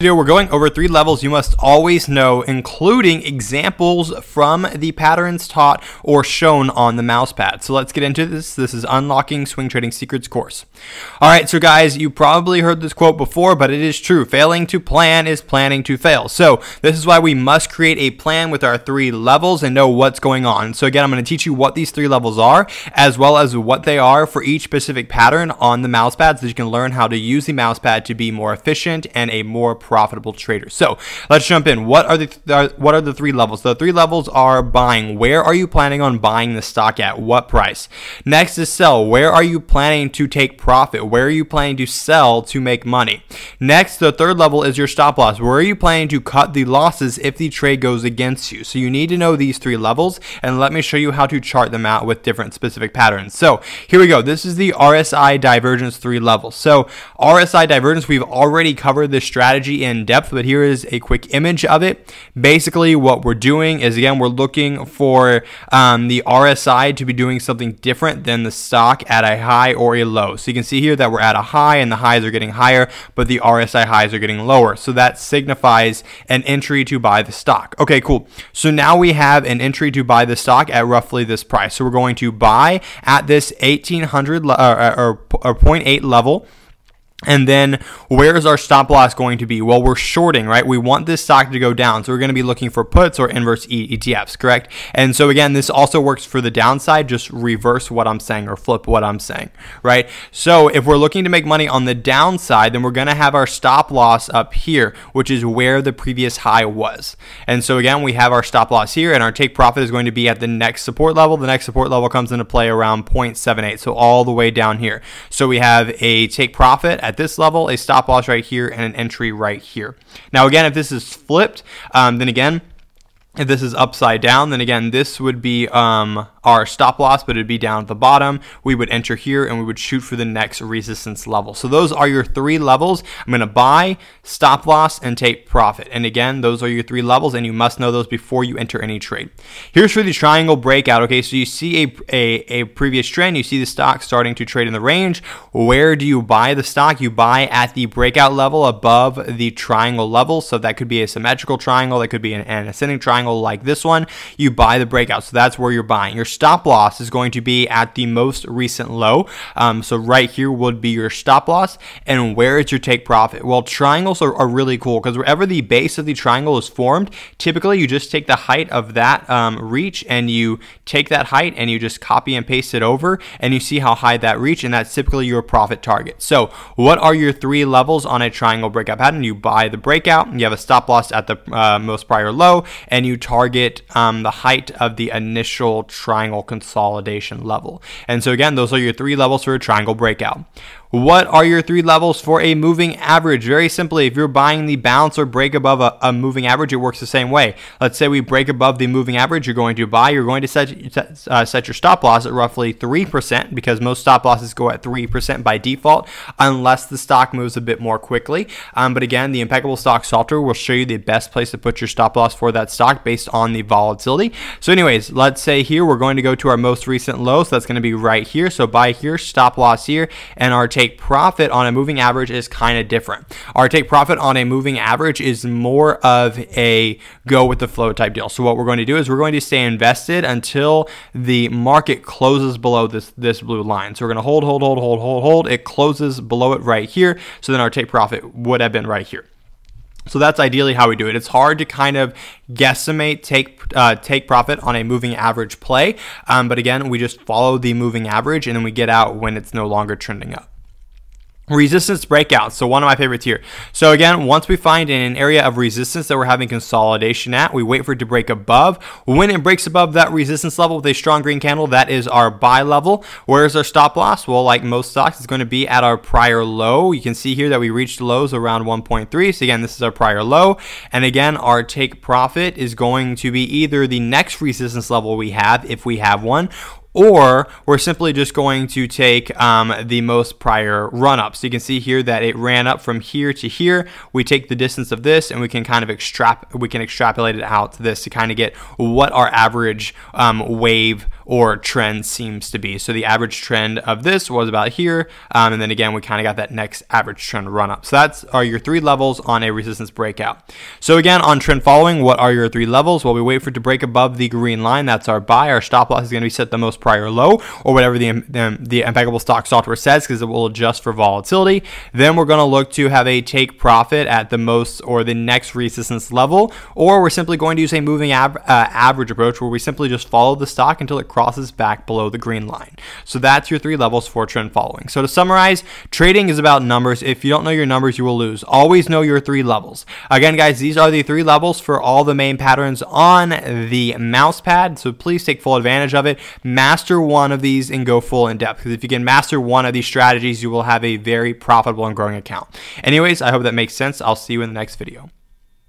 video, we're going over three levels you must always know, including examples from the patterns taught or shown on the mouse pad. So let's get into this. This is Unlocking Swing Trading Secrets course. All right, so guys, you probably heard this quote before, but it is true. Failing to plan is planning to fail. So this is why we must create a plan with our three levels and know what's going on. So again, I'm going to teach you what these three levels are, as well as what they are for each specific pattern on the mouse pad so that you can learn how to use the mouse pad to be more efficient and a more profitable trader. So let's jump in. What are the th- uh, what are the three levels? The three levels are buying. Where are you planning on buying the stock at? What price? Next is sell. Where are you planning to take profit? Where are you planning to sell to make money? Next, the third level is your stop loss. Where are you planning to cut the losses if the trade goes against you? So you need to know these three levels, and let me show you how to chart them out with different specific patterns. So here we go. This is the RSI divergence three levels. So RSI divergence, we've already covered this strategy in depth but here is a quick image of it. Basically, what we're doing is again, we're looking for um, the RSI to be doing something different than the stock at a high or a low. So you can see here that we're at a high and the highs are getting higher, but the RSI highs are getting lower. So that signifies an entry to buy the stock. Okay, cool. So now we have an entry to buy the stock at roughly this price. So we're going to buy at this 1800 uh, or, or, or 0.8 level. And then where is our stop loss going to be? Well, we're shorting, right? We want this stock to go down. So we're going to be looking for puts or inverse ETFs, correct? And so again, this also works for the downside. Just reverse what I'm saying or flip what I'm saying, right? So if we're looking to make money on the downside, then we're going to have our stop loss up here, which is where the previous high was. And so again, we have our stop loss here and our take profit is going to be at the next support level. The next support level comes into play around 0.78. So all the way down here. So we have a take profit at this level, a stop loss right here, and an entry right here. Now, again, if this is flipped, um, then again, if this is upside down, then again, this would be um, our stop loss, but it'd be down at the bottom. We would enter here and we would shoot for the next resistance level. So those are your three levels. I'm going to buy, stop loss, and take profit. And again, those are your three levels, and you must know those before you enter any trade. Here's for the triangle breakout. Okay, so you see a, a, a previous trend. You see the stock starting to trade in the range. Where do you buy the stock? You buy at the breakout level above the triangle level. So that could be a symmetrical triangle. That could be an, an ascending triangle triangle like this one, you buy the breakout. So that's where you're buying. Your stop loss is going to be at the most recent low. Um, so right here would be your stop loss. And where is your take profit? Well, triangles are, are really cool because wherever the base of the triangle is formed, typically you just take the height of that um, reach and you take that height and you just copy and paste it over and you see how high that reach and that's typically your profit target. So what are your three levels on a triangle breakout pattern? You buy the breakout, you have a stop loss at the uh, most prior low, and you target um, the height of the initial triangle consolidation level. And so again, those are your three levels for a triangle breakout. What are your three levels for a moving average? Very simply, if you're buying the bounce or break above a, a, moving average, it works the same way. Let's say we break above the moving average, you're going to buy, you're going to set, uh, set your stop loss at roughly 3% because most stop losses go at 3% by default unless the stock moves a bit more quickly. Um, but again, the Impeccable Stock software will show you the best place to put your stop loss for that stock based on the volatility. So anyways, let's say here we're going to go to our most recent low. So that's going to be right here. So buy here, stop loss here, and our take profit on a moving average is kind of different. Our take profit on a moving average is more of a go with the flow type deal. So what we're going to do is we're going to stay invested until the market closes below this this blue line. So we're going to hold, hold, hold, hold, hold, hold. It closes below it right here. So then our take profit would have been right here. So that's ideally how we do it. It's hard to kind of guesstimate take uh, take profit on a moving average play, um, but again, we just follow the moving average and then we get out when it's no longer trending up. Resistance breakout, So one of my favorites here. So again, once we find an area of resistance that we're having consolidation at, we wait for it to break above. When it breaks above that resistance level with a strong green candle, that is our buy level. Where's our stop loss? Well, like most stocks, it's going to be at our prior low. You can see here that we reached lows around 1.3. So again, this is our prior low. And again, our take profit is going to be either the next resistance level we have, if we have one, or we're simply just going to take um, the most prior run up. So you can see here that it ran up from here to here. We take the distance of this and we can kind of extrap we can extrapolate it out to this to kind of get what our average um, wave or trend seems to be. So the average trend of this was about here. Um, and then again, we kind of got that next average trend run up. So that's are your three levels on a resistance breakout. So again, on trend following, what are your three levels? Well, we wait for it to break above the green line. That's our buy. Our stop loss is going to be set the most prior low or whatever the, the, the impeccable stock software says because it will adjust for volatility. Then we're going to look to have a take profit at the most or the next resistance level, or we're simply going to use a moving av- uh, average approach where we simply just follow the stock until it crosses back below the green line. So that's your three levels for trend following. So to summarize, trading is about numbers. If you don't know your numbers, you will lose. Always know your three levels. Again, guys, these are the three levels for all the main patterns on the mouse pad. So please take full advantage of it. Master one of these and go full in depth. Because if you can master one of these strategies, you will have a very profitable and growing account. Anyways, I hope that makes sense. I'll see you in the next video.